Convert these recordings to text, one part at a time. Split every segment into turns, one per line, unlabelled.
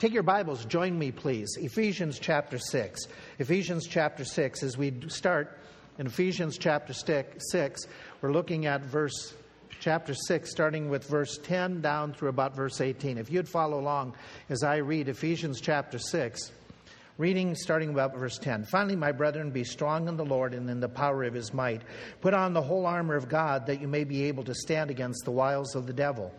Take your Bibles, join me, please. Ephesians chapter 6. Ephesians chapter 6, as we start in Ephesians chapter 6, we're looking at verse chapter 6, starting with verse 10 down through about verse 18. If you'd follow along as I read Ephesians chapter 6, reading starting about verse 10. Finally, my brethren, be strong in the Lord and in the power of his might. Put on the whole armor of God that you may be able to stand against the wiles of the devil.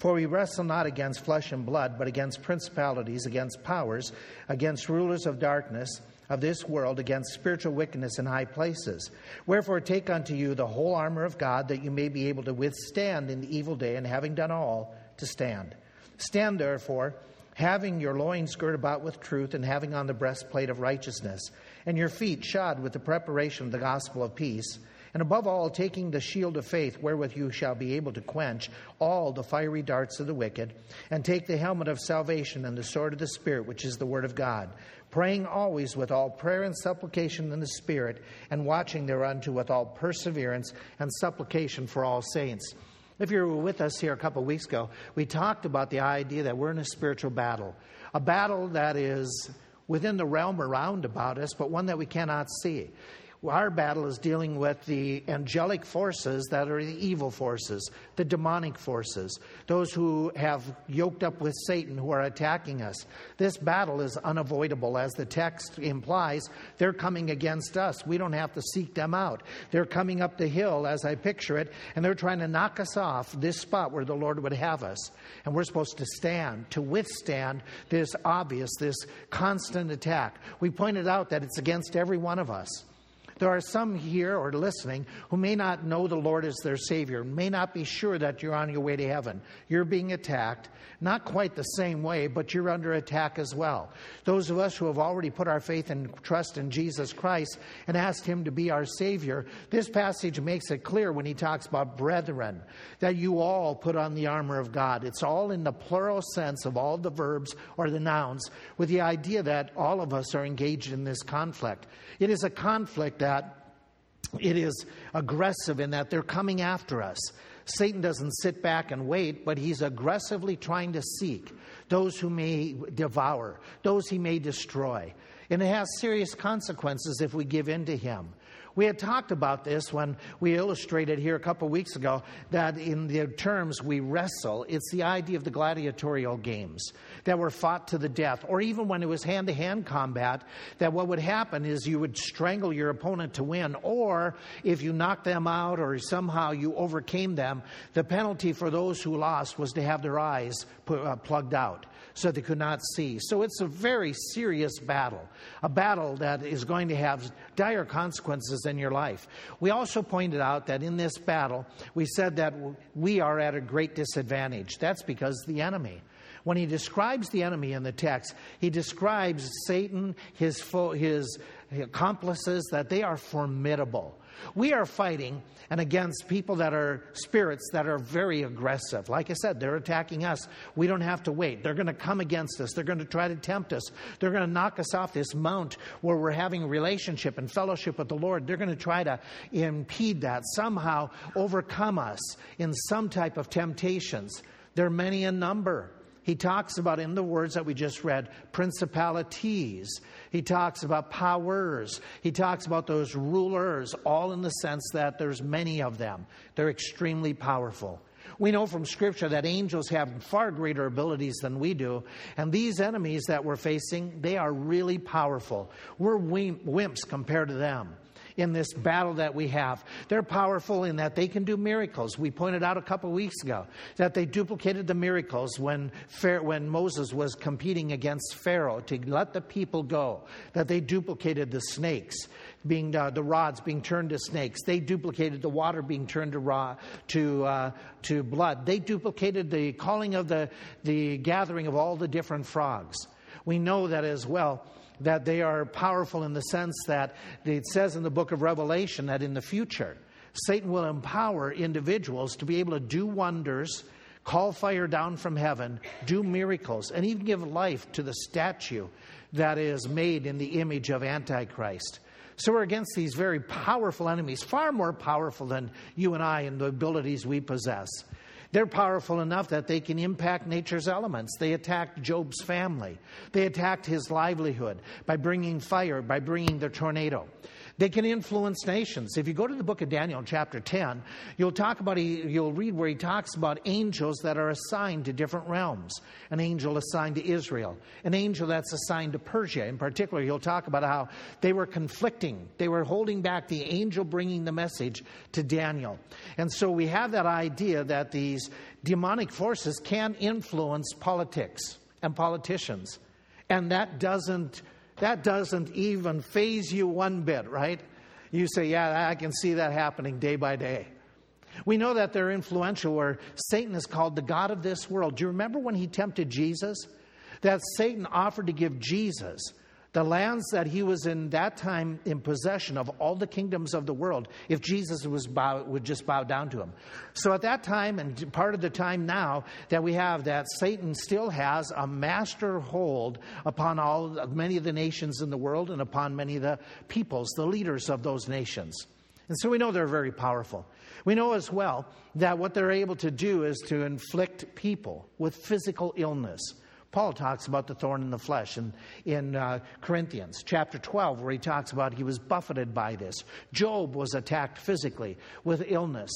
For we wrestle not against flesh and blood, but against principalities, against powers, against rulers of darkness of this world, against spiritual wickedness in high places. Wherefore, take unto you the whole armor of God, that you may be able to withstand in the evil day, and having done all, to stand. Stand therefore, having your loins girt about with truth, and having on the breastplate of righteousness, and your feet shod with the preparation of the gospel of peace and above all, taking the shield of faith, wherewith you shall be able to quench all the fiery darts of the wicked, and take the helmet of salvation and the sword of the Spirit, which is the word of God, praying always with all prayer and supplication in the Spirit, and watching thereunto with all perseverance and supplication for all saints. If you were with us here a couple of weeks ago, we talked about the idea that we're in a spiritual battle, a battle that is within the realm around about us, but one that we cannot see. Our battle is dealing with the angelic forces that are the evil forces, the demonic forces, those who have yoked up with Satan who are attacking us. This battle is unavoidable, as the text implies. They're coming against us. We don't have to seek them out. They're coming up the hill, as I picture it, and they're trying to knock us off this spot where the Lord would have us. And we're supposed to stand, to withstand this obvious, this constant attack. We pointed out that it's against every one of us. There are some here or listening who may not know the Lord as their Savior, may not be sure that you're on your way to heaven. You're being attacked, not quite the same way, but you're under attack as well. Those of us who have already put our faith and trust in Jesus Christ and asked Him to be our Savior, this passage makes it clear when He talks about brethren that you all put on the armor of God. It's all in the plural sense of all the verbs or the nouns, with the idea that all of us are engaged in this conflict. It is a conflict that that it is aggressive in that they're coming after us. Satan doesn't sit back and wait, but he's aggressively trying to seek those who may devour, those he may destroy. And it has serious consequences if we give in to him. We had talked about this when we illustrated here a couple weeks ago that in the terms we wrestle, it's the idea of the gladiatorial games that were fought to the death, or even when it was hand to hand combat, that what would happen is you would strangle your opponent to win, or if you knocked them out or somehow you overcame them, the penalty for those who lost was to have their eyes uh, plugged out so they could not see. So it's a very serious battle, a battle that is going to have dire consequences in your life. We also pointed out that in this battle, we said that we are at a great disadvantage. That's because the enemy. When he describes the enemy in the text, he describes Satan, his, fo- his accomplices, that they are formidable. We are fighting and against people that are spirits that are very aggressive. Like I said, they're attacking us. We don't have to wait. They're going to come against us. They're going to try to tempt us. They're going to knock us off this mount where we're having relationship and fellowship with the Lord. They're going to try to impede that, somehow overcome us in some type of temptations. They're many in number. He talks about, in the words that we just read, principalities. He talks about powers. He talks about those rulers, all in the sense that there's many of them. They're extremely powerful. We know from Scripture that angels have far greater abilities than we do, and these enemies that we're facing, they are really powerful. We're wimps compared to them in this battle that we have. They're powerful in that they can do miracles. We pointed out a couple weeks ago that they duplicated the miracles when, when Moses was competing against Pharaoh to let the people go, that they duplicated the snakes being uh, the rods being turned to snakes. They duplicated the water being turned to raw to uh, to blood. They duplicated the calling of the the gathering of all the different frogs. We know that as well that they are powerful in the sense that it says in the book of Revelation that in the future, Satan will empower individuals to be able to do wonders, call fire down from heaven, do miracles, and even give life to the statue that is made in the image of Antichrist. So we're against these very powerful enemies, far more powerful than you and I and the abilities we possess. They're powerful enough that they can impact nature's elements. They attacked Job's family. They attacked his livelihood by bringing fire, by bringing the tornado. They can influence nations. If you go to the book of Daniel, chapter 10, you'll talk about, you'll read where he talks about angels that are assigned to different realms. An angel assigned to Israel, an angel that's assigned to Persia. In particular, he'll talk about how they were conflicting. They were holding back the angel bringing the message to Daniel. And so we have that idea that these demonic forces can influence politics and politicians. And that doesn't that doesn't even phase you one bit, right? You say, Yeah, I can see that happening day by day. We know that they're influential, where Satan is called the God of this world. Do you remember when he tempted Jesus? That Satan offered to give Jesus the lands that he was in that time in possession of all the kingdoms of the world if jesus was bow, would just bow down to him. So at that time and part of the time now that we have that satan still has a master hold upon all many of the nations in the world and upon many of the peoples the leaders of those nations. And so we know they're very powerful. We know as well that what they're able to do is to inflict people with physical illness Paul talks about the thorn in the flesh in, in uh, Corinthians chapter 12, where he talks about he was buffeted by this. Job was attacked physically with illness.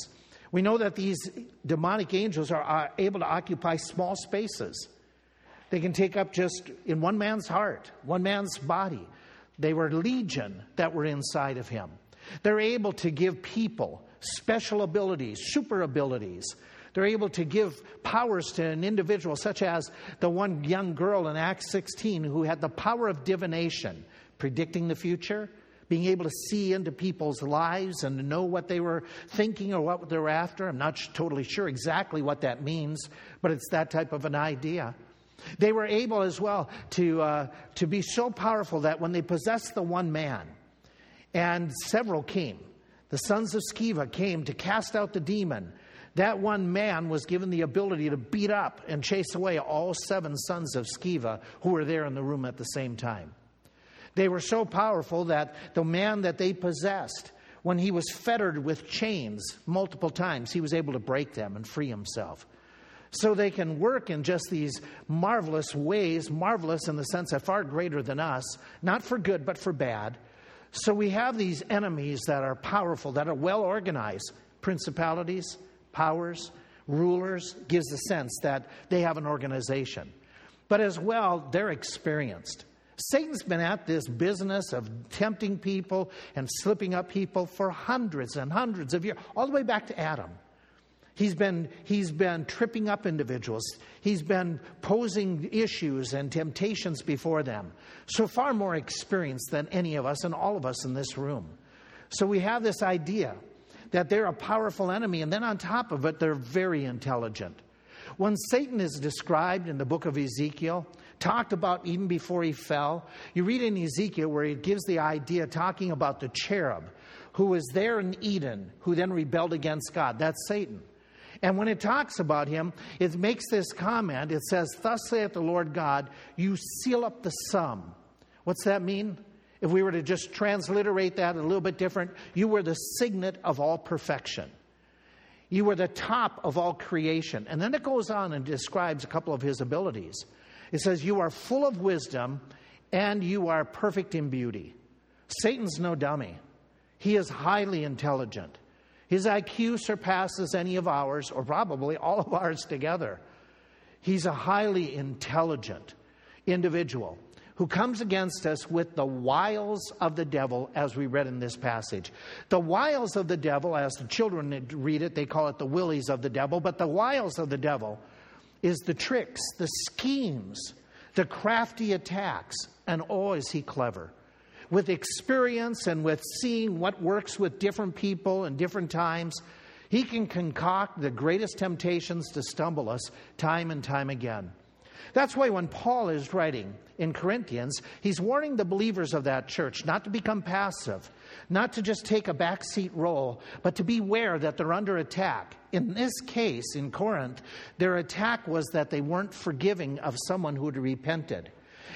We know that these demonic angels are, are able to occupy small spaces. They can take up just in one man's heart, one man's body. They were legion that were inside of him. They're able to give people special abilities, super abilities they're able to give powers to an individual, such as the one young girl in Acts 16 who had the power of divination, predicting the future, being able to see into people's lives and know what they were thinking or what they were after. I'm not totally sure exactly what that means, but it's that type of an idea. They were able as well to, uh, to be so powerful that when they possessed the one man, and several came, the sons of Sceva came to cast out the demon that one man was given the ability to beat up and chase away all seven sons of Sceva who were there in the room at the same time. They were so powerful that the man that they possessed, when he was fettered with chains multiple times, he was able to break them and free himself. So they can work in just these marvelous ways, marvelous in the sense that far greater than us, not for good, but for bad. So we have these enemies that are powerful, that are well organized principalities, powers, rulers, gives the sense that they have an organization. But as well, they're experienced. Satan's been at this business of tempting people and slipping up people for hundreds and hundreds of years, all the way back to Adam. He's been, he's been tripping up individuals. He's been posing issues and temptations before them. So far more experienced than any of us and all of us in this room. So we have this idea that they're a powerful enemy, and then on top of it, they're very intelligent. When Satan is described in the book of Ezekiel, talked about even before he fell, you read in Ezekiel where it gives the idea talking about the cherub who was there in Eden, who then rebelled against God. That's Satan. And when it talks about him, it makes this comment. It says, Thus saith the Lord God, you seal up the sum. What's that mean? If we were to just transliterate that a little bit different, you were the signet of all perfection. You were the top of all creation. And then it goes on and describes a couple of his abilities. It says, You are full of wisdom and you are perfect in beauty. Satan's no dummy, he is highly intelligent. His IQ surpasses any of ours, or probably all of ours together. He's a highly intelligent individual who comes against us with the wiles of the devil, as we read in this passage. The wiles of the devil, as the children read it, they call it the willies of the devil, but the wiles of the devil is the tricks, the schemes, the crafty attacks, and oh, is he clever. With experience and with seeing what works with different people and different times, he can concoct the greatest temptations to stumble us time and time again. That's why when Paul is writing in Corinthians, he's warning the believers of that church not to become passive, not to just take a backseat role, but to beware that they're under attack. In this case, in Corinth, their attack was that they weren't forgiving of someone who had repented.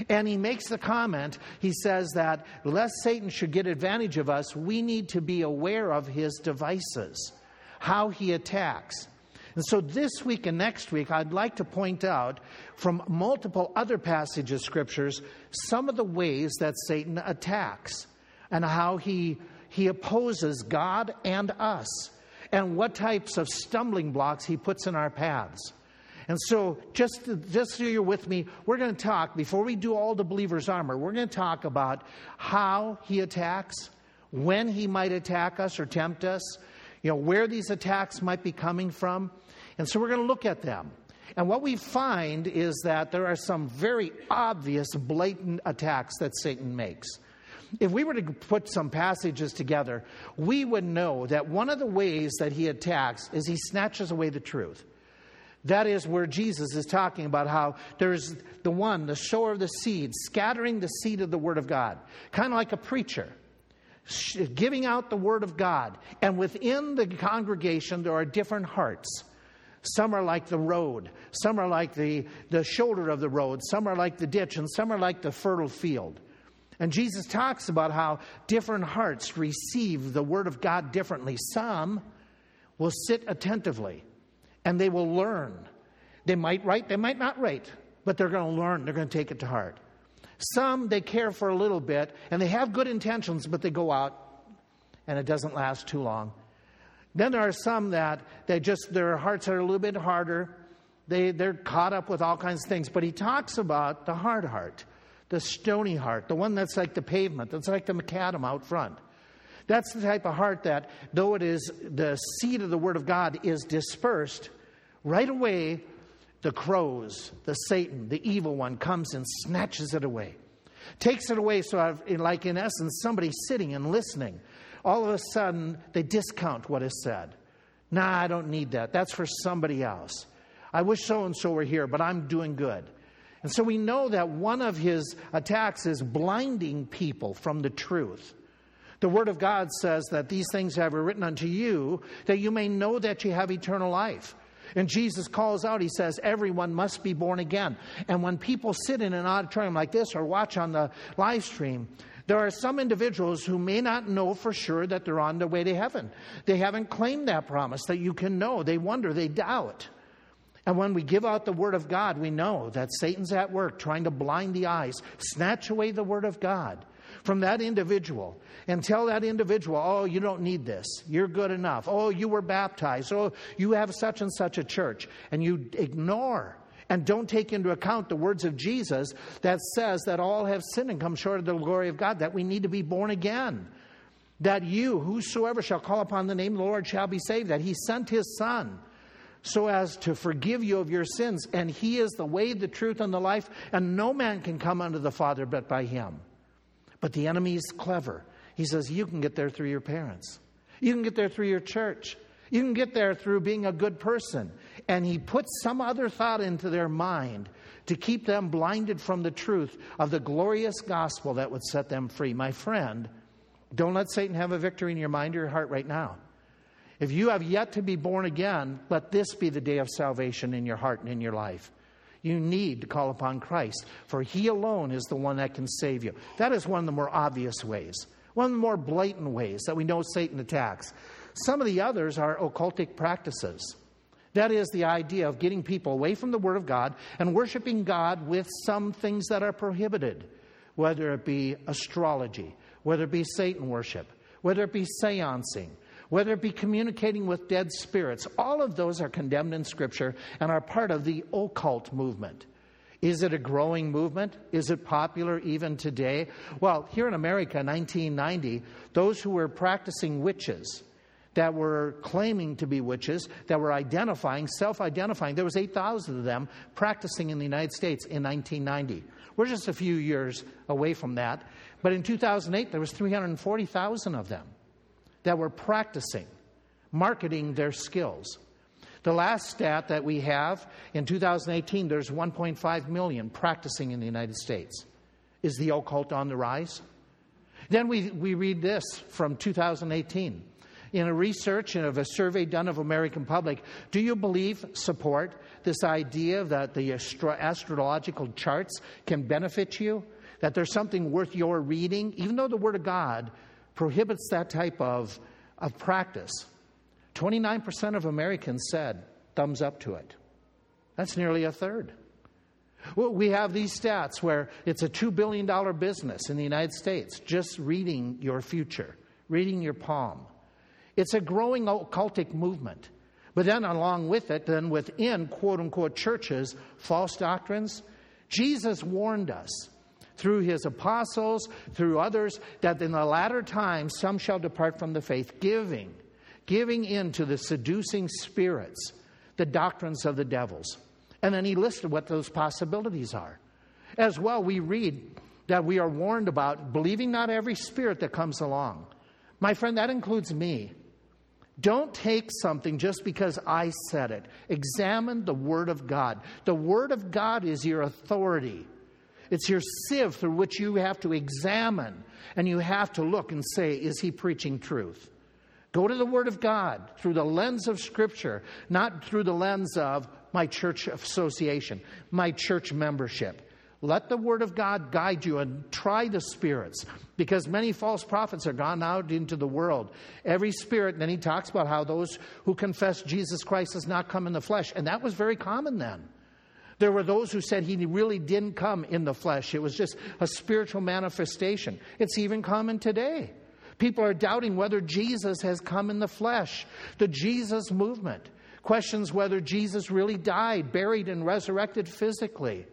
And he makes the comment, he says that lest Satan should get advantage of us, we need to be aware of his devices, how he attacks. And so this week and next week, I'd like to point out from multiple other passages, of scriptures, some of the ways that Satan attacks and how he, he opposes God and us and what types of stumbling blocks he puts in our paths. And so, just, just so you're with me, we're going to talk, before we do all the believer's armor, we're going to talk about how he attacks, when he might attack us or tempt us, you know, where these attacks might be coming from. And so we're going to look at them. And what we find is that there are some very obvious, blatant attacks that Satan makes. If we were to put some passages together, we would know that one of the ways that he attacks is he snatches away the truth. That is where Jesus is talking about how there's the one, the sower of the seed, scattering the seed of the Word of God, kind of like a preacher giving out the Word of God. And within the congregation, there are different hearts. Some are like the road, some are like the, the shoulder of the road, some are like the ditch, and some are like the fertile field. And Jesus talks about how different hearts receive the Word of God differently. Some will sit attentively and they will learn. They might write, they might not write, but they're going to learn, they're going to take it to heart. Some, they care for a little bit and they have good intentions, but they go out and it doesn't last too long. Then there are some that they just, their hearts are a little bit harder. They, they're caught up with all kinds of things. But he talks about the hard heart, the stony heart, the one that's like the pavement, that's like the macadam out front. That's the type of heart that, though it is the seed of the Word of God is dispersed, right away the crows, the Satan, the evil one comes and snatches it away. Takes it away, so I've, like in essence, somebody sitting and listening all of a sudden they discount what is said. Nah, I don't need that. That's for somebody else. I wish so and so were here, but I'm doing good. And so we know that one of his attacks is blinding people from the truth. The Word of God says that these things have I written unto you, that you may know that you have eternal life. And Jesus calls out, he says, everyone must be born again. And when people sit in an auditorium like this or watch on the live stream, there are some individuals who may not know for sure that they're on their way to heaven. They haven't claimed that promise that you can know. They wonder, they doubt. And when we give out the Word of God, we know that Satan's at work trying to blind the eyes, snatch away the Word of God from that individual and tell that individual, oh, you don't need this. You're good enough. Oh, you were baptized. Oh, you have such and such a church. And you ignore and don't take into account the words of Jesus that says that all have sinned and come short of the glory of God, that we need to be born again. That you, whosoever shall call upon the name of the Lord, shall be saved. That He sent His Son so as to forgive you of your sins. And He is the way, the truth, and the life, and no man can come unto the Father but by Him. But the enemy is clever. He says, You can get there through your parents, you can get there through your church. You can get there through being a good person. And he puts some other thought into their mind to keep them blinded from the truth of the glorious gospel that would set them free. My friend, don't let Satan have a victory in your mind or your heart right now. If you have yet to be born again, let this be the day of salvation in your heart and in your life. You need to call upon Christ, for He alone is the one that can save you. That is one of the more obvious ways, one of the more blatant ways that we know Satan attacks. Some of the others are occultic practices. That is the idea of getting people away from the Word of God and worshiping God with some things that are prohibited, whether it be astrology, whether it be Satan worship, whether it be seancing, whether it be communicating with dead spirits. All of those are condemned in Scripture and are part of the occult movement. Is it a growing movement? Is it popular even today? Well, here in America, 1990, those who were practicing witches, that were claiming to be witches, that were identifying, self identifying. There was 8,000 of them practicing in the United States in 1990. We're just a few years away from that. But in 2008, there was 340,000 of them that were practicing, marketing their skills. The last stat that we have in 2018, there's 1.5 million practicing in the United States. Is the occult on the rise? Then we, we read this from 2018 in a research and of a survey done of American public, do you believe, support this idea that the astro- astrological charts can benefit you? That there's something worth your reading? Even though the Word of God prohibits that type of, of practice. 29% of Americans said thumbs up to it. That's nearly a third. Well, we have these stats where it's a $2 billion business in the United States just reading your future, reading your palm. It's a growing occultic movement. But then, along with it, then within quote unquote churches, false doctrines, Jesus warned us through his apostles, through others, that in the latter times some shall depart from the faith, giving, giving in to the seducing spirits, the doctrines of the devils. And then he listed what those possibilities are. As well, we read that we are warned about believing not every spirit that comes along. My friend, that includes me. Don't take something just because I said it. Examine the Word of God. The Word of God is your authority. It's your sieve through which you have to examine and you have to look and say, is he preaching truth? Go to the Word of God through the lens of Scripture, not through the lens of my church association, my church membership. Let the word of God guide you and try the spirits because many false prophets are gone out into the world. Every spirit, and then he talks about how those who confess Jesus Christ has not come in the flesh. And that was very common then. There were those who said he really didn't come in the flesh, it was just a spiritual manifestation. It's even common today. People are doubting whether Jesus has come in the flesh. The Jesus movement questions whether Jesus really died, buried, and resurrected physically.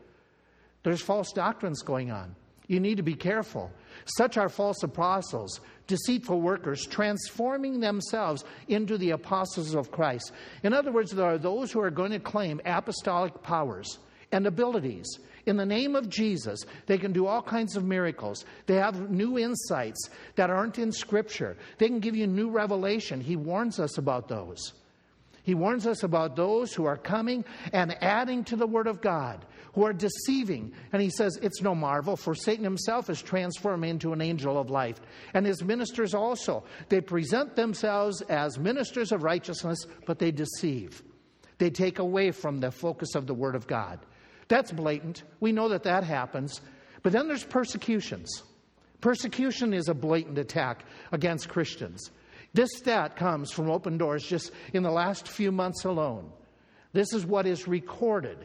There's false doctrines going on. You need to be careful. Such are false apostles, deceitful workers, transforming themselves into the apostles of Christ. In other words, there are those who are going to claim apostolic powers and abilities. In the name of Jesus, they can do all kinds of miracles. They have new insights that aren't in Scripture. They can give you new revelation. He warns us about those. He warns us about those who are coming and adding to the Word of God, who are deceiving. And he says, It's no marvel, for Satan himself is transformed into an angel of light. And his ministers also. They present themselves as ministers of righteousness, but they deceive. They take away from the focus of the Word of God. That's blatant. We know that that happens. But then there's persecutions. Persecution is a blatant attack against Christians. This stat comes from Open Doors just in the last few months alone. This is what is recorded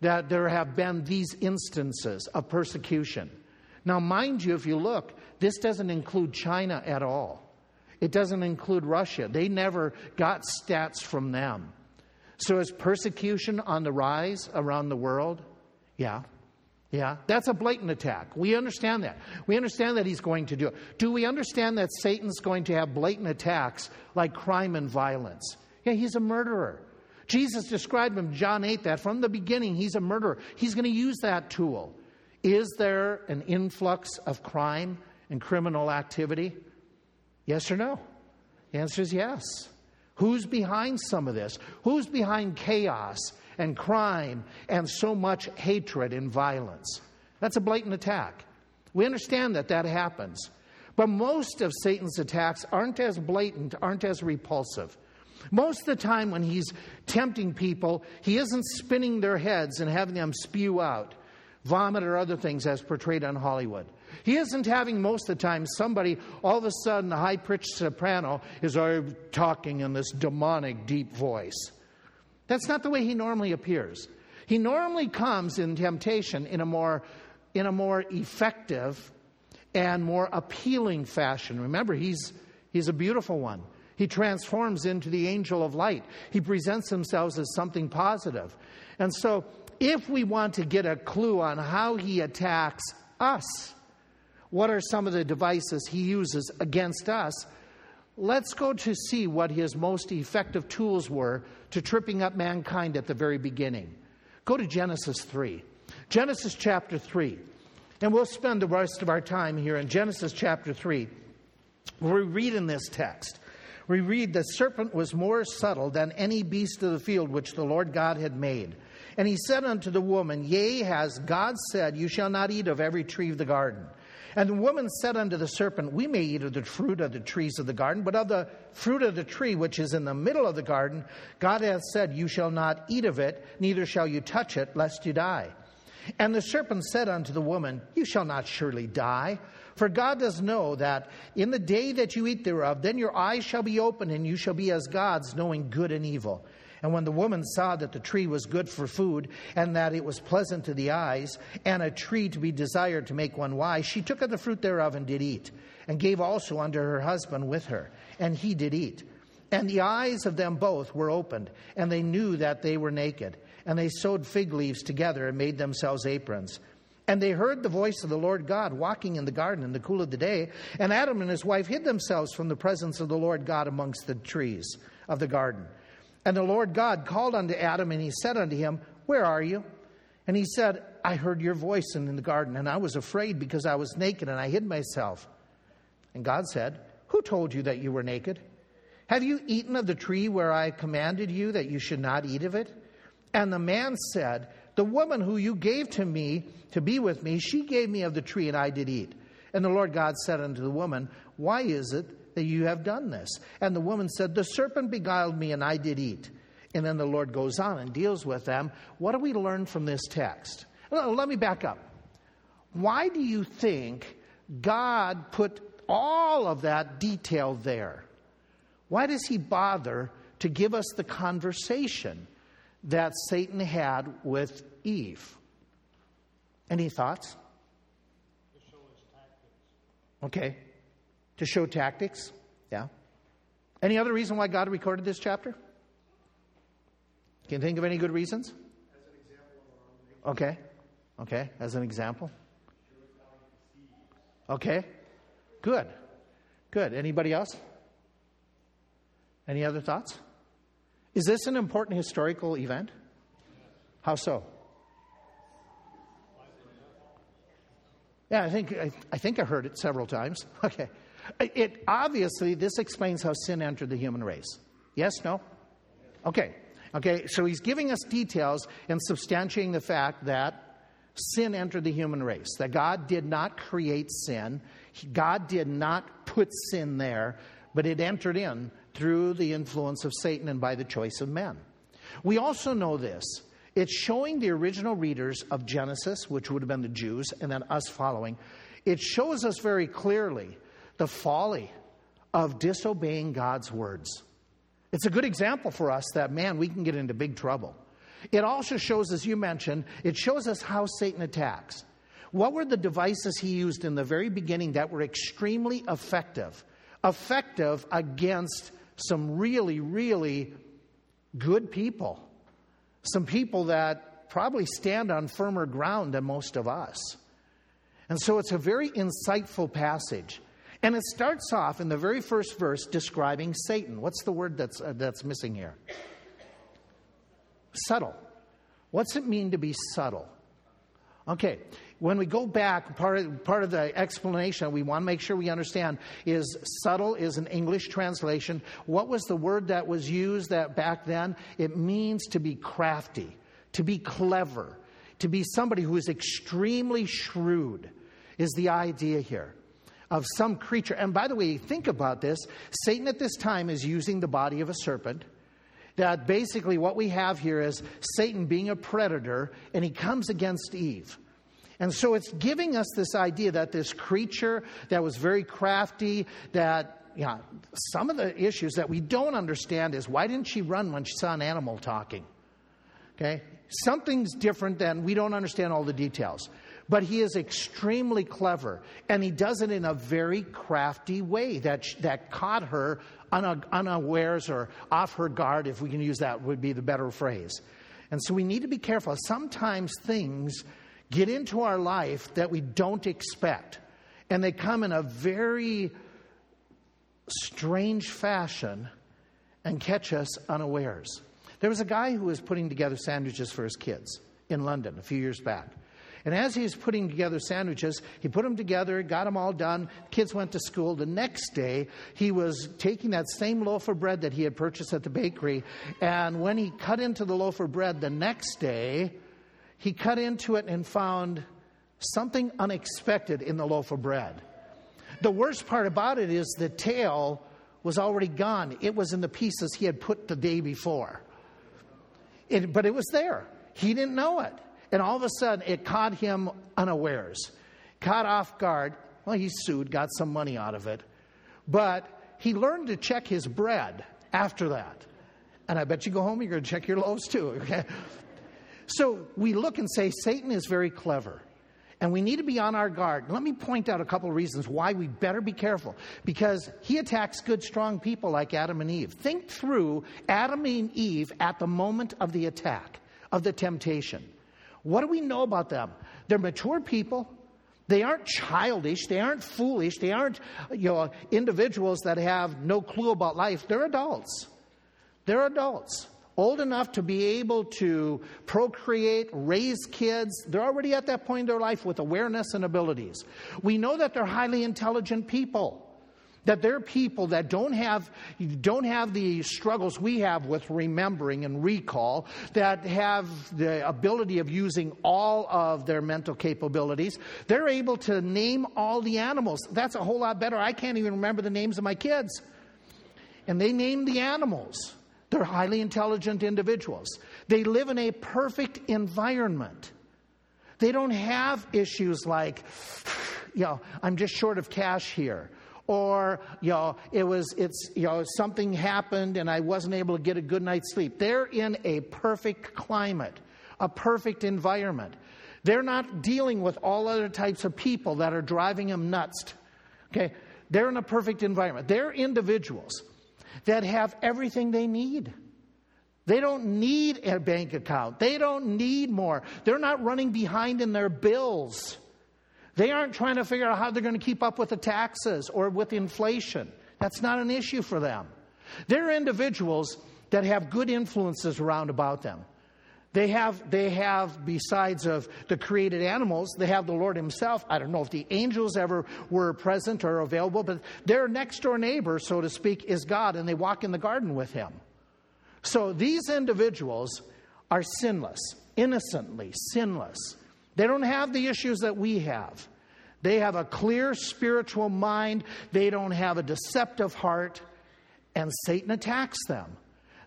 that there have been these instances of persecution. Now, mind you, if you look, this doesn't include China at all. It doesn't include Russia. They never got stats from them. So, is persecution on the rise around the world? Yeah. Yeah, that's a blatant attack. We understand that. We understand that he's going to do it. Do we understand that Satan's going to have blatant attacks like crime and violence? Yeah, he's a murderer. Jesus described him, John 8, that from the beginning he's a murderer. He's going to use that tool. Is there an influx of crime and criminal activity? Yes or no? The answer is yes. Who's behind some of this? Who's behind chaos and crime and so much hatred and violence. That's a blatant attack. We understand that that happens. But most of Satan's attacks aren't as blatant, aren't as repulsive. Most of the time, when he's tempting people, he isn't spinning their heads and having them spew out vomit or other things as portrayed on Hollywood. He isn't having most of the time somebody, all of a sudden, a high pitched soprano is oh, talking in this demonic, deep voice. That's not the way he normally appears. He normally comes in temptation in a more, in a more effective and more appealing fashion. Remember, he's, he's a beautiful one. He transforms into the angel of light. He presents himself as something positive. And so, if we want to get a clue on how he attacks us, what are some of the devices he uses against us? Let's go to see what his most effective tools were to tripping up mankind at the very beginning. Go to Genesis 3. Genesis chapter 3. And we'll spend the rest of our time here in Genesis chapter 3. We read in this text, we read, The serpent was more subtle than any beast of the field which the Lord God had made. And he said unto the woman, Yea, has God said, You shall not eat of every tree of the garden. And the woman said unto the serpent, We may eat of the fruit of the trees of the garden, but of the fruit of the tree which is in the middle of the garden, God hath said, You shall not eat of it, neither shall you touch it, lest you die. And the serpent said unto the woman, You shall not surely die. For God does know that in the day that you eat thereof, then your eyes shall be opened, and you shall be as gods, knowing good and evil. And when the woman saw that the tree was good for food, and that it was pleasant to the eyes, and a tree to be desired to make one wise, she took of the fruit thereof and did eat, and gave also unto her husband with her, and he did eat. And the eyes of them both were opened, and they knew that they were naked. And they sewed fig leaves together and made themselves aprons. And they heard the voice of the Lord God walking in the garden in the cool of the day. And Adam and his wife hid themselves from the presence of the Lord God amongst the trees of the garden. And the Lord God called unto Adam, and he said unto him, Where are you? And he said, I heard your voice in the garden, and I was afraid because I was naked, and I hid myself. And God said, Who told you that you were naked? Have you eaten of the tree where I commanded you that you should not eat of it? And the man said, The woman who you gave to me to be with me, she gave me of the tree, and I did eat. And the Lord God said unto the woman, Why is it that you have done this? And the woman said, The serpent beguiled me, and I did eat. And then the Lord goes on and deals with them. What do we learn from this text? Let me back up. Why do you think God put all of that detail there? Why does he bother to give us the conversation that Satan had with Eve? Any thoughts? To show his tactics. Okay. To show tactics? Yeah. Any other reason why God recorded this chapter? Can you think of any good reasons? Okay. Okay. As an example. Okay. Good. Good. Anybody else? Any other thoughts? Is this an important historical event? How so? Yeah, I think I, I, think I heard it several times. Okay. It obviously this explains how sin entered the human race. Yes, no? Okay. Okay, so he's giving us details and substantiating the fact that sin entered the human race, that God did not create sin, God did not put sin there, but it entered in through the influence of Satan and by the choice of men. We also know this. It's showing the original readers of Genesis, which would have been the Jews, and then us following. It shows us very clearly the folly of disobeying God's words. It's a good example for us that, man, we can get into big trouble. It also shows, as you mentioned, it shows us how Satan attacks. What were the devices he used in the very beginning that were extremely effective? Effective against some really, really good people, some people that probably stand on firmer ground than most of us. And so it's a very insightful passage. And it starts off in the very first verse describing Satan. What's the word that's, uh, that's missing here? Subtle. What's it mean to be subtle? Okay, when we go back, part of, part of the explanation we want to make sure we understand is subtle is an English translation. What was the word that was used that back then? It means to be crafty, to be clever, to be somebody who is extremely shrewd, is the idea here of some creature. And by the way, think about this Satan at this time is using the body of a serpent that basically what we have here is Satan being a predator and he comes against Eve. And so it's giving us this idea that this creature that was very crafty, that yeah, some of the issues that we don't understand is why didn't she run when she saw an animal talking? Okay? Something's different than we don't understand all the details. But he is extremely clever, and he does it in a very crafty way that, that caught her unawares or off her guard, if we can use that, would be the better phrase. And so we need to be careful. Sometimes things get into our life that we don't expect. And they come in a very strange fashion and catch us unawares. There was a guy who was putting together sandwiches for his kids in London a few years back. And as he was putting together sandwiches, he put them together, got them all done. Kids went to school. The next day, he was taking that same loaf of bread that he had purchased at the bakery. And when he cut into the loaf of bread the next day, he cut into it and found something unexpected in the loaf of bread. The worst part about it is the tail was already gone. It was in the pieces he had put the day before. It, but it was there. He didn't know it. And all of a sudden, it caught him unawares, caught off guard. Well, he sued, got some money out of it. But he learned to check his bread after that. And I bet you go home, you're going to check your loaves too. Okay? So we look and say, Satan is very clever. And we need to be on our guard. Let me point out a couple of reasons why we better be careful. Because he attacks good, strong people like Adam and Eve. Think through Adam and Eve at the moment of the attack, of the temptation. What do we know about them? They're mature people. They aren't childish. They aren't foolish. They aren't you know, individuals that have no clue about life. They're adults. They're adults old enough to be able to procreate, raise kids. They're already at that point in their life with awareness and abilities. We know that they're highly intelligent people. That they're people that don't have, don't have the struggles we have with remembering and recall, that have the ability of using all of their mental capabilities. They're able to name all the animals. That's a whole lot better. I can't even remember the names of my kids. And they name the animals. They're highly intelligent individuals. They live in a perfect environment. They don't have issues like, you know, I'm just short of cash here. Or, you know, it was, it's, you know, something happened and I wasn't able to get a good night's sleep. They're in a perfect climate, a perfect environment. They're not dealing with all other types of people that are driving them nuts. Okay? They're in a perfect environment. They're individuals that have everything they need. They don't need a bank account. They don't need more. They're not running behind in their bills. They aren't trying to figure out how they're going to keep up with the taxes or with inflation. That's not an issue for them. They're individuals that have good influences around about them. They have, they have, besides of the created animals, they have the Lord Himself. I don't know if the angels ever were present or available, but their next door neighbor, so to speak, is God, and they walk in the garden with Him. So these individuals are sinless, innocently sinless. They don't have the issues that we have. They have a clear spiritual mind, they don't have a deceptive heart, and Satan attacks them.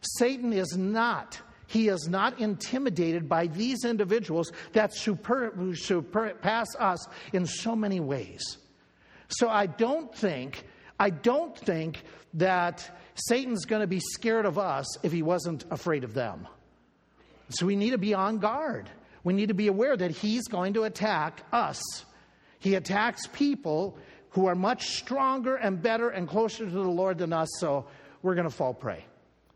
Satan is not he is not intimidated by these individuals that super, surpass us in so many ways. So I don't think, I don't think that Satan's going to be scared of us if he wasn't afraid of them. So we need to be on guard. We need to be aware that he's going to attack us. He attacks people who are much stronger and better and closer to the Lord than us, so we're going to fall prey.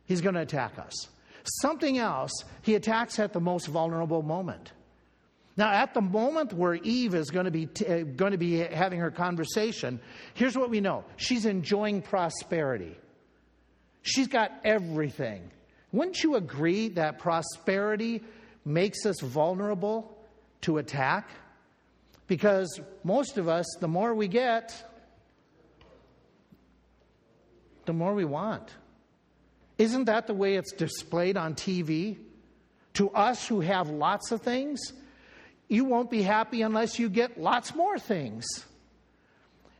He's going to attack us. Something else, he attacks at the most vulnerable moment. Now, at the moment where Eve is going to be, t- uh, going to be having her conversation, here's what we know she's enjoying prosperity. She's got everything. Wouldn't you agree that prosperity makes us vulnerable to attack? Because most of us, the more we get, the more we want. Isn't that the way it's displayed on TV? To us who have lots of things, you won't be happy unless you get lots more things.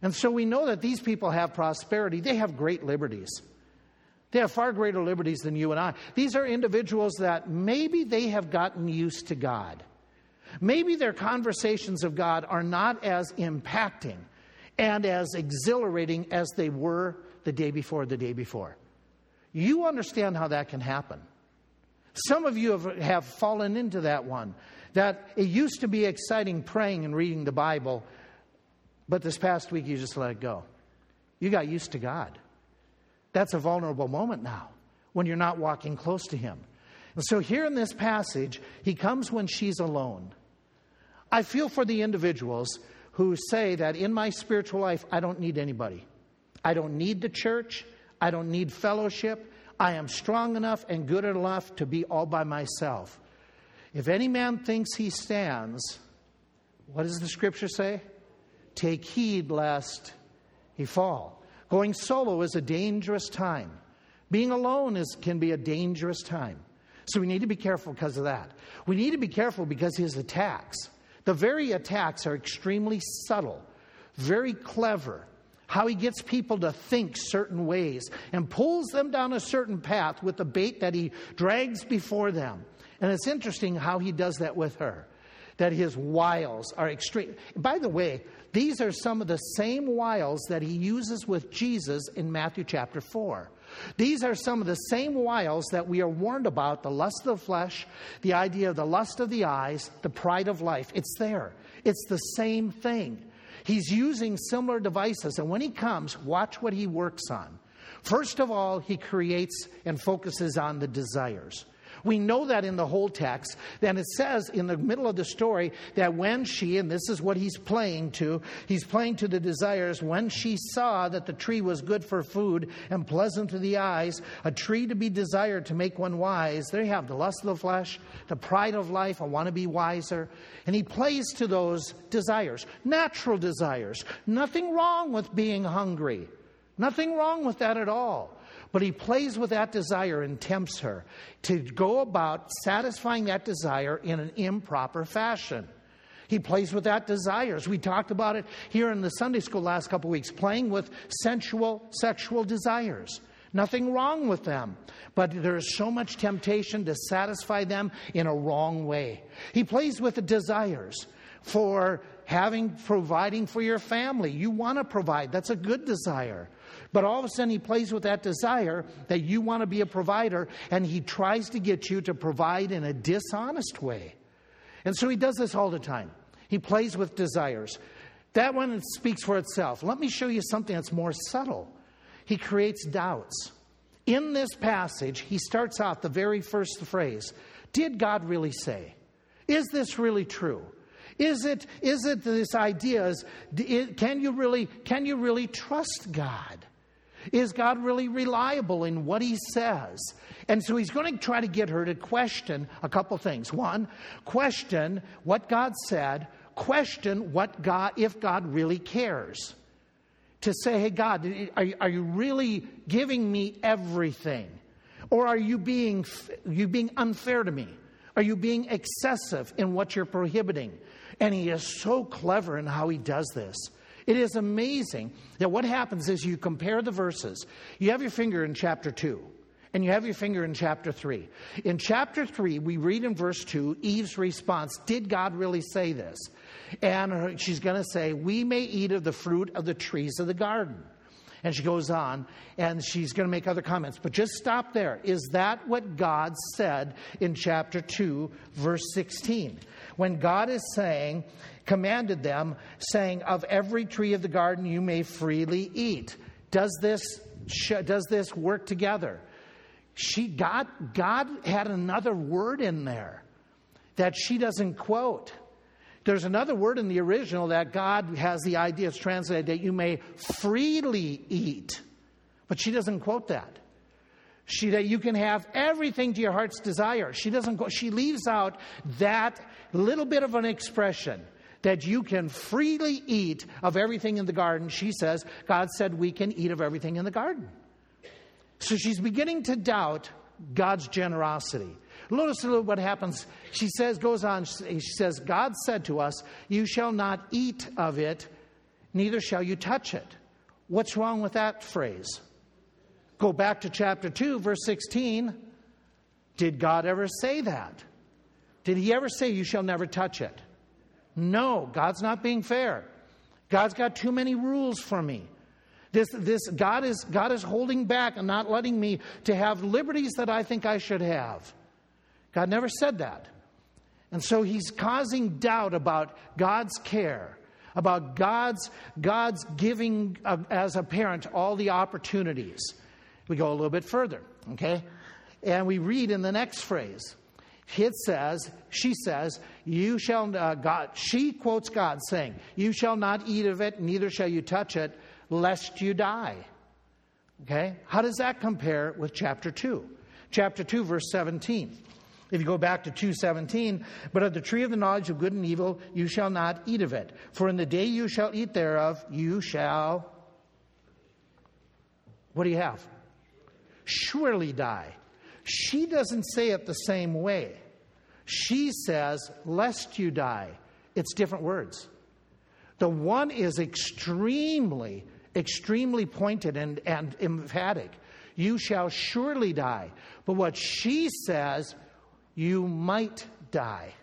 And so we know that these people have prosperity. They have great liberties. They have far greater liberties than you and I. These are individuals that maybe they have gotten used to God. Maybe their conversations of God are not as impacting and as exhilarating as they were the day before the day before. You understand how that can happen. Some of you have, have fallen into that one. That it used to be exciting praying and reading the Bible, but this past week you just let it go. You got used to God. That's a vulnerable moment now when you're not walking close to Him. And so here in this passage, He comes when she's alone. I feel for the individuals who say that in my spiritual life, I don't need anybody. I don't need the church. I don't need fellowship. I am strong enough and good enough to be all by myself. If any man thinks he stands, what does the scripture say? Take heed lest he fall. Going solo is a dangerous time. Being alone is, can be a dangerous time. So we need to be careful because of that. We need to be careful because his attacks, the very attacks, are extremely subtle, very clever how he gets people to think certain ways and pulls them down a certain path with the bait that he drags before them. And it's interesting how he does that with her, that his wiles are extreme. By the way, these are some of the same wiles that he uses with Jesus in Matthew chapter 4. These are some of the same wiles that we are warned about the lust of the flesh, the idea of the lust of the eyes, the pride of life. It's there, it's the same thing. He's using similar devices, and when he comes, watch what he works on. First of all, he creates and focuses on the desires. We know that in the whole text. Then it says in the middle of the story that when she, and this is what he's playing to, he's playing to the desires, when she saw that the tree was good for food and pleasant to the eyes, a tree to be desired to make one wise, there you have the lust of the flesh, the pride of life, I want to be wiser. And he plays to those desires, natural desires. Nothing wrong with being hungry. Nothing wrong with that at all. But he plays with that desire and tempts her to go about satisfying that desire in an improper fashion. He plays with that desires. We talked about it here in the Sunday school last couple weeks, playing with sensual, sexual desires. Nothing wrong with them, but there's so much temptation to satisfy them in a wrong way. He plays with the desires for having, providing for your family. You want to provide, that's a good desire. But all of a sudden, he plays with that desire that you want to be a provider, and he tries to get you to provide in a dishonest way. And so he does this all the time. He plays with desires. That one speaks for itself. Let me show you something that's more subtle. He creates doubts. In this passage, he starts out the very first phrase Did God really say? Is this really true? Is it, is it this idea? Is, can, you really, can you really trust God? Is God really reliable in what he says? And so he's going to try to get her to question a couple things. One, question what God said, question what God if God really cares. To say, hey God, are, are you really giving me everything? Or are you being, you being unfair to me? Are you being excessive in what you're prohibiting? And he is so clever in how he does this. It is amazing that what happens is you compare the verses. You have your finger in chapter 2, and you have your finger in chapter 3. In chapter 3, we read in verse 2 Eve's response Did God really say this? And she's going to say, We may eat of the fruit of the trees of the garden. And she goes on and she's going to make other comments. But just stop there. Is that what God said in chapter 2, verse 16? When God is saying, commanded them, saying, Of every tree of the garden you may freely eat. Does this, does this work together? She, God, God had another word in there that she doesn't quote. There's another word in the original that God has the idea, it's translated that you may freely eat. But she doesn't quote that. She that you can have everything to your heart's desire. She doesn't go, she leaves out that little bit of an expression that you can freely eat of everything in the garden. She says, God said we can eat of everything in the garden. So she's beginning to doubt God's generosity. Notice a little what happens. She says, goes on, she says, God said to us, You shall not eat of it, neither shall you touch it. What's wrong with that phrase? Go back to chapter 2, verse 16. Did God ever say that? Did he ever say, You shall never touch it? No, God's not being fair. God's got too many rules for me. This, this God is God is holding back and not letting me to have liberties that I think I should have. God never said that. And so he's causing doubt about God's care, about God's God's giving uh, as a parent all the opportunities. We go a little bit further, okay? And we read in the next phrase. It says, she says, you shall, uh, God, she quotes God saying, You shall not eat of it, neither shall you touch it, lest you die. Okay? How does that compare with chapter 2? Chapter 2, verse 17. If you go back to 2:17, but of the tree of the knowledge of good and evil you shall not eat of it, for in the day you shall eat thereof you shall What do you have? Surely die. She doesn't say it the same way. She says, lest you die. It's different words. The one is extremely, extremely pointed and, and emphatic. You shall surely die. But what she says, you might die.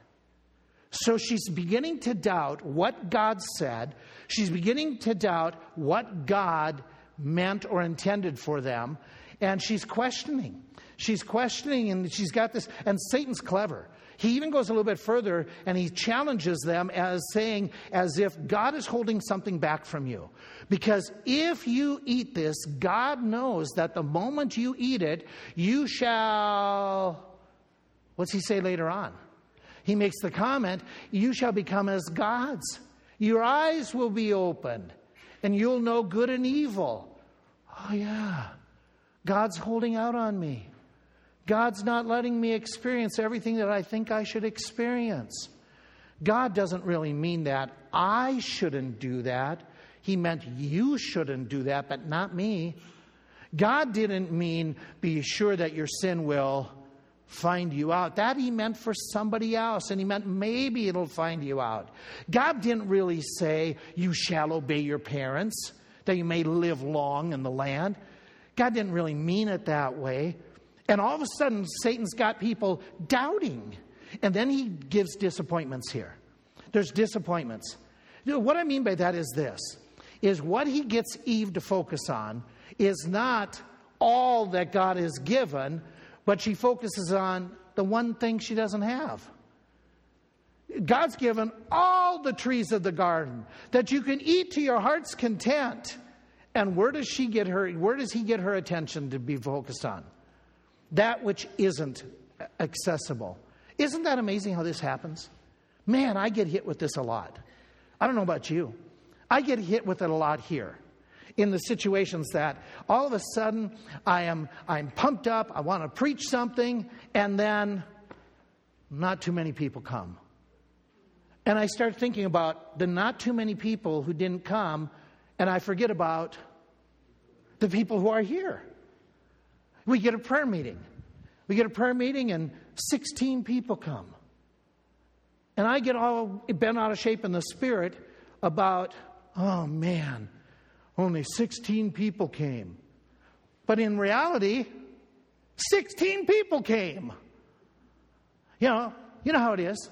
So she's beginning to doubt what God said. She's beginning to doubt what God meant or intended for them. and she's questioning. She's questioning, and she's got this, and Satan's clever. He even goes a little bit further and he challenges them as saying, as if God is holding something back from you. Because if you eat this, God knows that the moment you eat it, you shall. What's he say later on? He makes the comment, You shall become as gods. Your eyes will be opened, and you'll know good and evil. Oh, yeah. God's holding out on me. God's not letting me experience everything that I think I should experience. God doesn't really mean that I shouldn't do that. He meant you shouldn't do that, but not me. God didn't mean be sure that your sin will find you out. That he meant for somebody else, and he meant maybe it'll find you out. God didn't really say, You shall obey your parents, that you may live long in the land. God didn't really mean it that way. And all of a sudden, Satan's got people doubting. And then he gives disappointments here. There's disappointments. What I mean by that is this is what he gets Eve to focus on is not all that God has given, but she focuses on the one thing she doesn't have. God's given all the trees of the garden that you can eat to your heart's content. And where does she get her where does he get her attention to be focused on? That which isn't accessible. Isn't that amazing how this happens? Man, I get hit with this a lot. I don't know about you. I get hit with it a lot here in the situations that all of a sudden I am I'm pumped up, I want to preach something, and then not too many people come. And I start thinking about the not too many people who didn't come, and I forget about the people who are here. We get a prayer meeting. We get a prayer meeting, and 16 people come. And I get all bent out of shape in the spirit about, oh man, only 16 people came. But in reality, 16 people came. You know, you know how it is.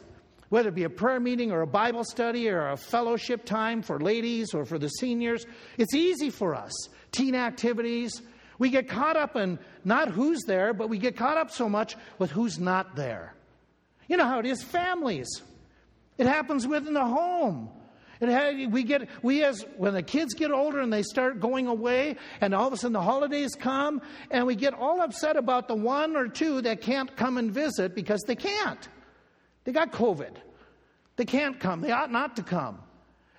Whether it be a prayer meeting or a Bible study or a fellowship time for ladies or for the seniors, it's easy for us. Teen activities, we get caught up in not who's there, but we get caught up so much with who's not there. You know how it is families. It happens within the home. It we get we as when the kids get older and they start going away, and all of a sudden the holidays come, and we get all upset about the one or two that can't come and visit because they can't. They got COVID. They can't come. They ought not to come.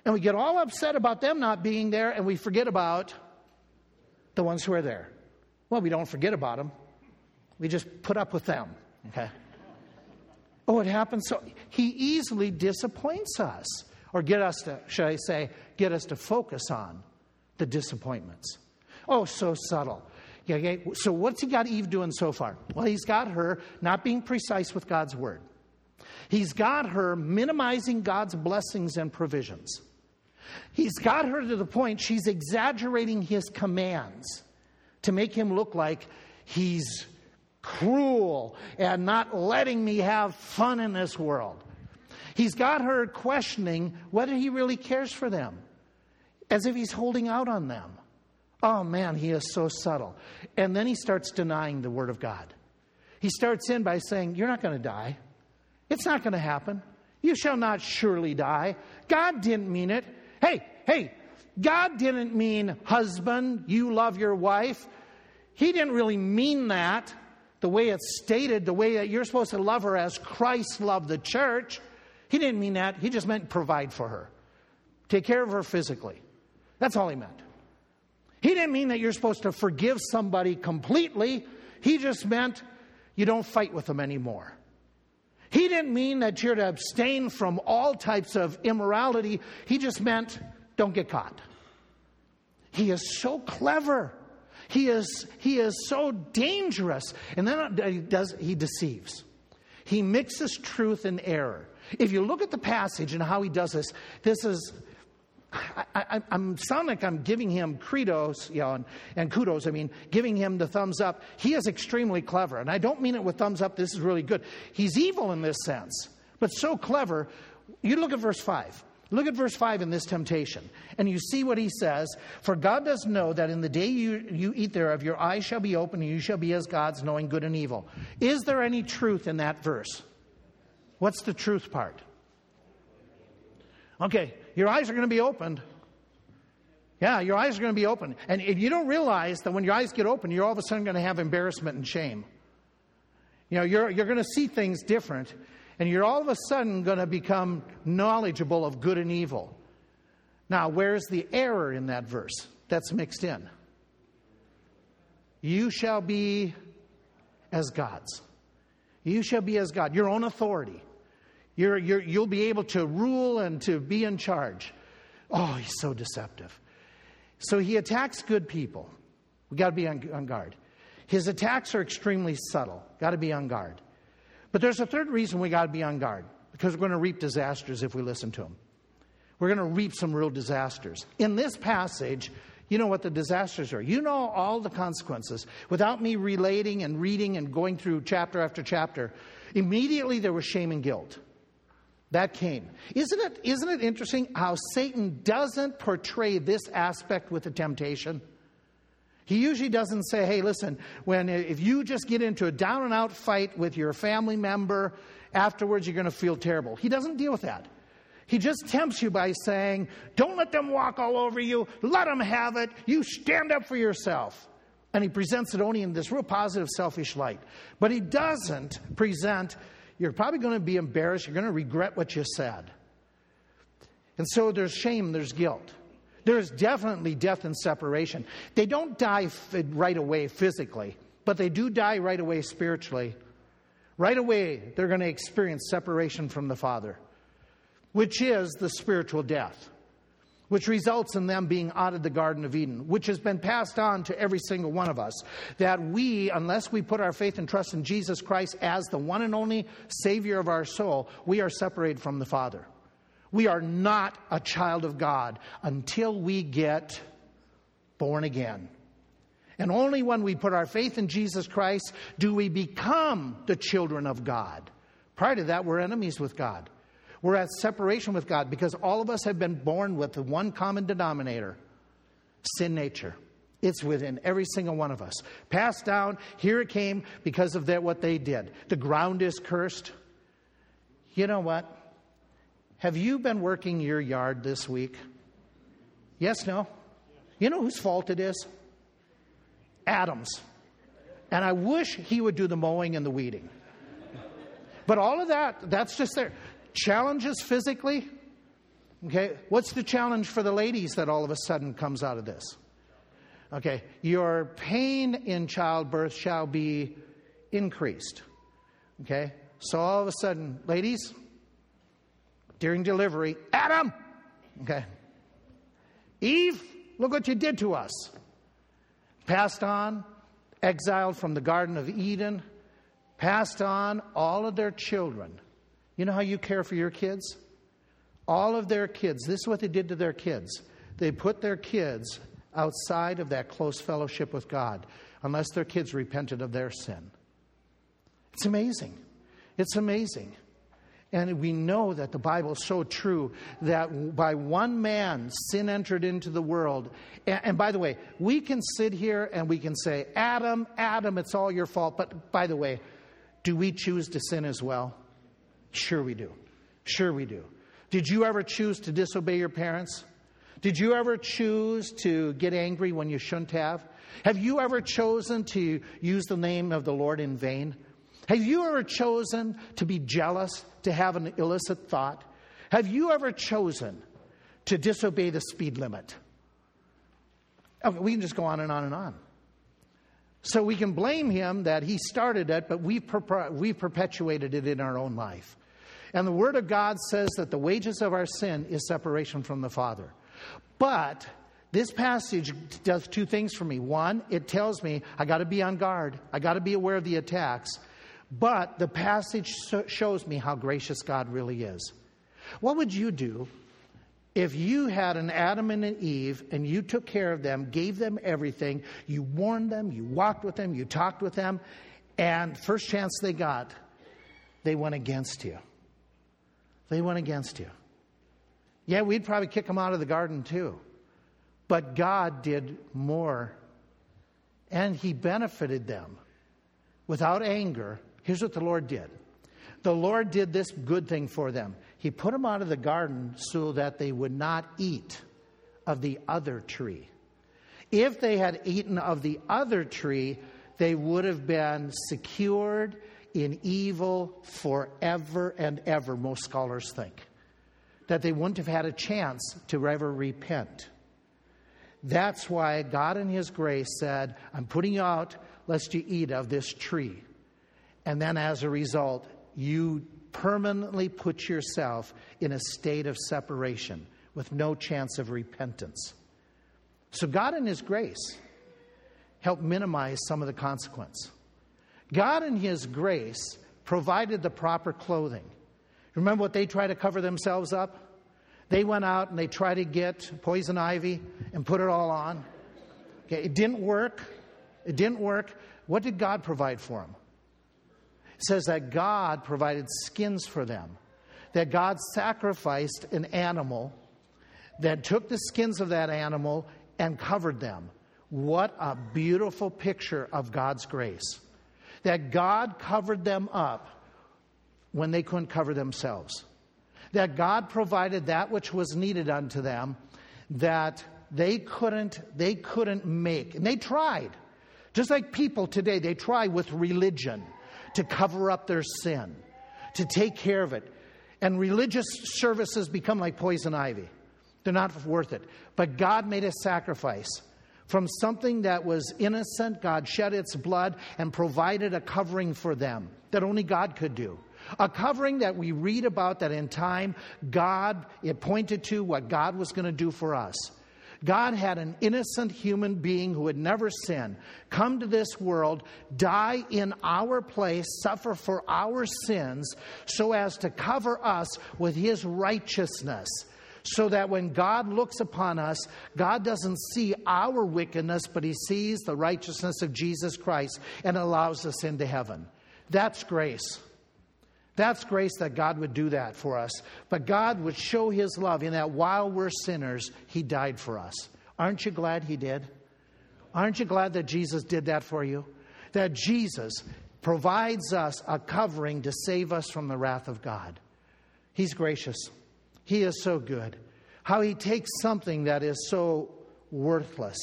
And we get all upset about them not being there, and we forget about the ones who are there. Well, we don't forget about them. We just put up with them. Okay. Oh, it happens. So he easily disappoints us, or get us to, should I say, get us to focus on the disappointments. Oh, so subtle. Yeah, yeah. So what's he got Eve doing so far? Well, he's got her not being precise with God's word. He's got her minimizing God's blessings and provisions. He's got her to the point she's exaggerating his commands to make him look like he's cruel and not letting me have fun in this world. He's got her questioning whether he really cares for them, as if he's holding out on them. Oh man, he is so subtle. And then he starts denying the Word of God. He starts in by saying, You're not going to die. It's not going to happen. You shall not surely die. God didn't mean it. Hey, hey, God didn't mean husband, you love your wife. He didn't really mean that the way it's stated, the way that you're supposed to love her as Christ loved the church. He didn't mean that. He just meant provide for her, take care of her physically. That's all he meant. He didn't mean that you're supposed to forgive somebody completely. He just meant you don't fight with them anymore. He didn't mean that you're to abstain from all types of immorality. He just meant don't get caught. He is so clever. He is, he is so dangerous. And then he, does, he deceives. He mixes truth and error. If you look at the passage and how he does this, this is I, am sound like I'm giving him credos, you know, and, and, kudos. I mean, giving him the thumbs up. He is extremely clever, and I don't mean it with thumbs up. This is really good. He's evil in this sense, but so clever. You look at verse five. Look at verse 5 in this temptation, and you see what he says For God does know that in the day you, you eat thereof, your eyes shall be open, and you shall be as gods, knowing good and evil. Is there any truth in that verse? What's the truth part? Okay, your eyes are going to be opened. Yeah, your eyes are going to be open. And if you don't realize that when your eyes get open, you're all of a sudden going to have embarrassment and shame. You know, you're, you're going to see things different, and you're all of a sudden going to become knowledgeable of good and evil. Now, where's the error in that verse that's mixed in? You shall be as gods. You shall be as God, your own authority. You're, you're, you'll be able to rule and to be in charge. Oh, he's so deceptive. So he attacks good people. We got to be on, on guard. His attacks are extremely subtle. Got to be on guard. But there's a third reason we got to be on guard because we're going to reap disasters if we listen to him. We're going to reap some real disasters. In this passage, you know what the disasters are. You know all the consequences. Without me relating and reading and going through chapter after chapter, immediately there was shame and guilt. That came. Isn't it, isn't it interesting how Satan doesn't portray this aspect with the temptation? He usually doesn't say, hey, listen, when if you just get into a down and out fight with your family member, afterwards you're going to feel terrible. He doesn't deal with that. He just tempts you by saying, don't let them walk all over you, let them have it, you stand up for yourself. And he presents it only in this real positive, selfish light. But he doesn't present you're probably going to be embarrassed. You're going to regret what you said. And so there's shame, there's guilt. There's definitely death and separation. They don't die right away physically, but they do die right away spiritually. Right away, they're going to experience separation from the Father, which is the spiritual death which results in them being out of the Garden of Eden, which has been passed on to every single one of us. That we, unless we put our faith and trust in Jesus Christ as the one and only Savior of our soul, we are separated from the Father. We are not a child of God until we get born again. And only when we put our faith in Jesus Christ do we become the children of God. Prior to that, we're enemies with God. We're at separation with God because all of us have been born with the one common denominator sin nature. It's within every single one of us. Passed down, here it came because of what they did. The ground is cursed. You know what? Have you been working your yard this week? Yes, no? You know whose fault it is? Adam's. And I wish he would do the mowing and the weeding. But all of that, that's just there. Challenges physically? Okay, what's the challenge for the ladies that all of a sudden comes out of this? Okay, your pain in childbirth shall be increased. Okay, so all of a sudden, ladies, during delivery, Adam, okay, Eve, look what you did to us. Passed on, exiled from the Garden of Eden, passed on all of their children you know how you care for your kids? All of their kids, this is what they did to their kids. They put their kids outside of that close fellowship with God unless their kids repented of their sin. It's amazing. It's amazing. And we know that the Bible is so true that by one man sin entered into the world. And, and, by the way, we can sit here and we can say, Adam, Adam, it's all your fault. But by the way, do we choose to sin as well? Sure, we do. Sure, we do. Did you ever choose to disobey your parents? Did you ever choose to get angry when you shouldn't have? Have you ever chosen to use the name of the Lord in vain? Have you ever chosen to be jealous, to have an illicit thought? Have you ever chosen to disobey the speed limit? Okay, we can just go on and on and on. So we can blame him that he started it, but we've, we've perpetuated it in our own life. And the Word of God says that the wages of our sin is separation from the Father. But this passage does two things for me. One, it tells me I got to be on guard, I got to be aware of the attacks. But the passage shows me how gracious God really is. What would you do if you had an Adam and an Eve and you took care of them, gave them everything, you warned them, you walked with them, you talked with them, and first chance they got, they went against you? They went against you. Yeah, we'd probably kick them out of the garden too. But God did more. And He benefited them without anger. Here's what the Lord did the Lord did this good thing for them. He put them out of the garden so that they would not eat of the other tree. If they had eaten of the other tree, they would have been secured in evil forever and ever, most scholars think. That they wouldn't have had a chance to ever repent. That's why God, in His grace, said, I'm putting you out, lest you eat of this tree. And then, as a result, you permanently put yourself in a state of separation with no chance of repentance. So, God, in His grace, helped minimize some of the consequence. God, in His grace, provided the proper clothing. Remember what they tried to cover themselves up? They went out and they tried to get poison ivy and put it all on. Okay, it didn't work. It didn't work. What did God provide for them? It says that God provided skins for them, that God sacrificed an animal that took the skins of that animal and covered them. What a beautiful picture of God's grace. That God covered them up when they couldn't cover themselves. That God provided that which was needed unto them that they couldn't they couldn't make. And they tried. Just like people today, they try with religion to cover up their sin, to take care of it. And religious services become like poison ivy. They're not worth it. But God made a sacrifice. From something that was innocent, God shed its blood and provided a covering for them that only God could do. A covering that we read about that in time, God, it pointed to what God was going to do for us. God had an innocent human being who had never sinned come to this world, die in our place, suffer for our sins, so as to cover us with his righteousness. So that when God looks upon us, God doesn't see our wickedness, but he sees the righteousness of Jesus Christ and allows us into heaven. That's grace. That's grace that God would do that for us. But God would show his love in that while we're sinners, he died for us. Aren't you glad he did? Aren't you glad that Jesus did that for you? That Jesus provides us a covering to save us from the wrath of God. He's gracious. He is so good. How he takes something that is so worthless.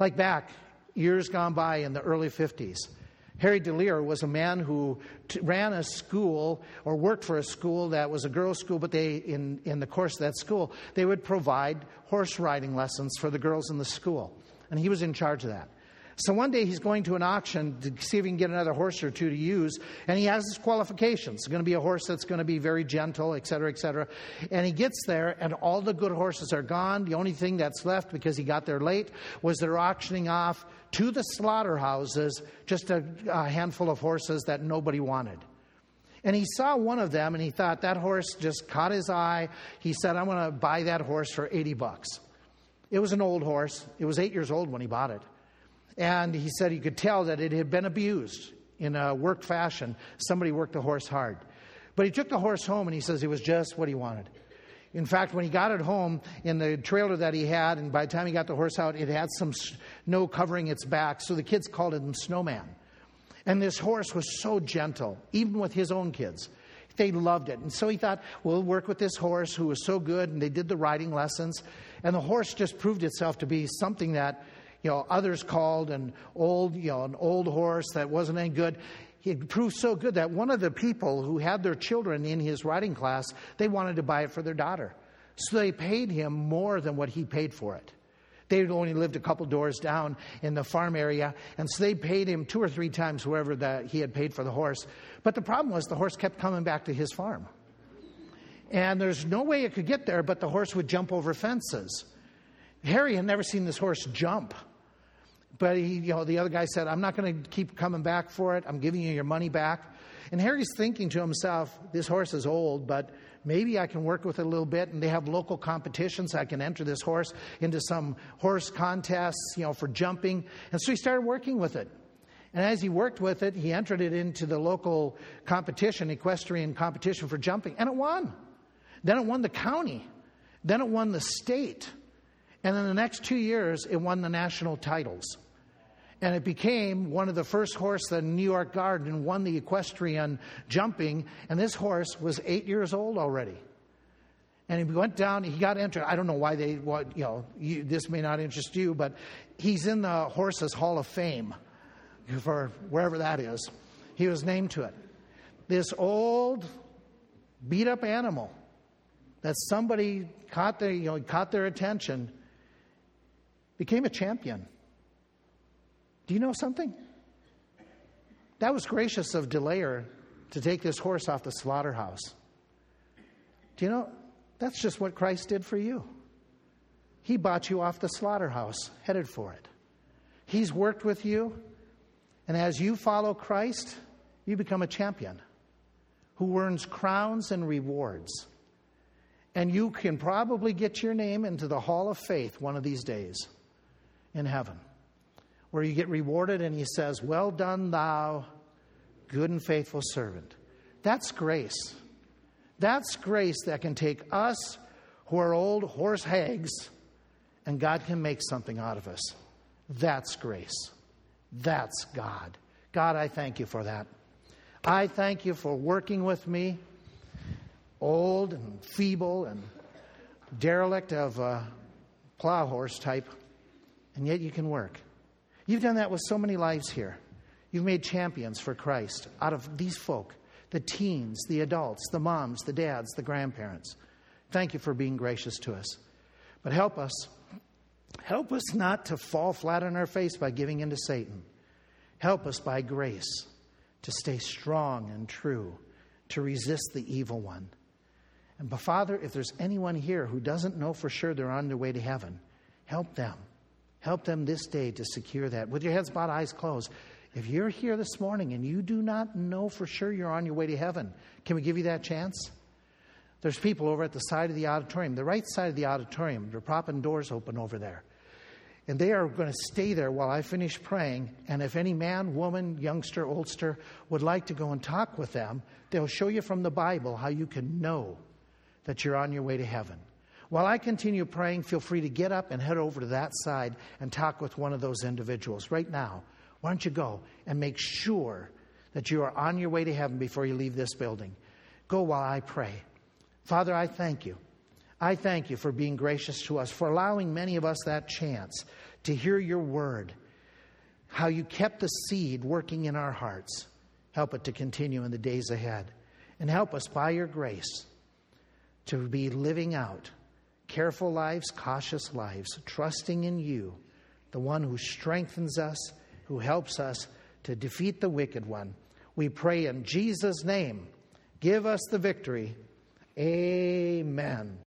Like back years gone by in the early 50s, Harry deLeyer was a man who t- ran a school or worked for a school that was a girls' school, but they, in, in the course of that school, they would provide horse riding lessons for the girls in the school. And he was in charge of that. So one day he's going to an auction to see if he can get another horse or two to use, and he has his qualifications. It's going to be a horse that's going to be very gentle, et cetera, et cetera. And he gets there, and all the good horses are gone. The only thing that's left, because he got there late, was they're auctioning off to the slaughterhouses just a, a handful of horses that nobody wanted. And he saw one of them and he thought that horse just caught his eye. He said, I'm going to buy that horse for 80 bucks. It was an old horse. It was eight years old when he bought it. And he said he could tell that it had been abused in a work fashion. Somebody worked the horse hard. But he took the horse home and he says it was just what he wanted. In fact, when he got it home in the trailer that he had, and by the time he got the horse out, it had some snow covering its back, so the kids called him Snowman. And this horse was so gentle, even with his own kids. They loved it. And so he thought, we'll work with this horse who was so good, and they did the riding lessons. And the horse just proved itself to be something that you know, others called an old, you know, an old horse that wasn't any good. He proved so good that one of the people who had their children in his riding class, they wanted to buy it for their daughter. So they paid him more than what he paid for it. They only lived a couple doors down in the farm area, and so they paid him two or three times whoever that he had paid for the horse. But the problem was the horse kept coming back to his farm. And there's no way it could get there, but the horse would jump over fences. Harry had never seen this horse jump. But he, you know, the other guy said, I'm not going to keep coming back for it. I'm giving you your money back. And Harry's thinking to himself, this horse is old, but maybe I can work with it a little bit. And they have local competitions. I can enter this horse into some horse contests, you know, for jumping. And so he started working with it. And as he worked with it, he entered it into the local competition, equestrian competition for jumping, and it won. Then it won the county Then it won the state. And in the next two years, it won the national titles. And it became one of the first horse the New York Garden won the equestrian jumping. And this horse was eight years old already. And he went down, he got entered. I don't know why they, what, you know, you, this may not interest you, but he's in the Horses Hall of Fame for wherever that is. He was named to it. This old, beat up animal that somebody caught their, you know, caught their attention became a champion. Do you know something? That was gracious of deLeyer to take this horse off the slaughterhouse. Do you know? That's just what Christ did for you. He bought you off the slaughterhouse, headed for it. He's worked with you, and as you follow Christ, you become a champion who earns crowns and rewards. And you can probably get your name into the Hall of Faith one of these days in heaven, where you get rewarded and he says, Well done, thou good and faithful servant. That's grace. That's grace that can take us who are old horse hags and God can make something out of us. That's grace. That's God. God, I thank you for that. I thank you for working with me, old and feeble and derelict of a plow horse type, and yet you can work. You've done that with so many lives here. You've made champions for Christ out of these folk the teens, the adults, the moms, the dads, the grandparents. Thank you for being gracious to us. But help us. Help us not to fall flat on our face by giving in to Satan. Help us by grace to stay strong and true, to resist the evil one. And but Father, if there's anyone here who doesn't know for sure they're on their way to heaven, help them. Help them this day to secure that. With your heads bowed, eyes closed. If you're here this morning and you do not know for sure you're on your way to heaven, can we give you that chance? There's people over at the side of the auditorium, the right side of the auditorium. They're propping doors open over there. And they are going to stay there while I finish praying. And if any man, woman, youngster, oldster would like to go and talk with them, they'll show you from the Bible how you can know that you're on your way to heaven. While I continue praying, feel free to get up and head over to that side and talk with one of those individuals right now. Why don't you go and make sure that you are on your way to heaven before you leave this building? Go while I pray. Father, I thank you. I thank you for being gracious to us, for allowing many of us that chance to hear your word, how you kept the seed working in our hearts. Help it to continue in the days ahead. And help us by your grace to be living out careful lives, cautious lives, trusting in you, the one who strengthens us who helps us to defeat the wicked one. We pray in Jesus' name. Give us the victory. Amen.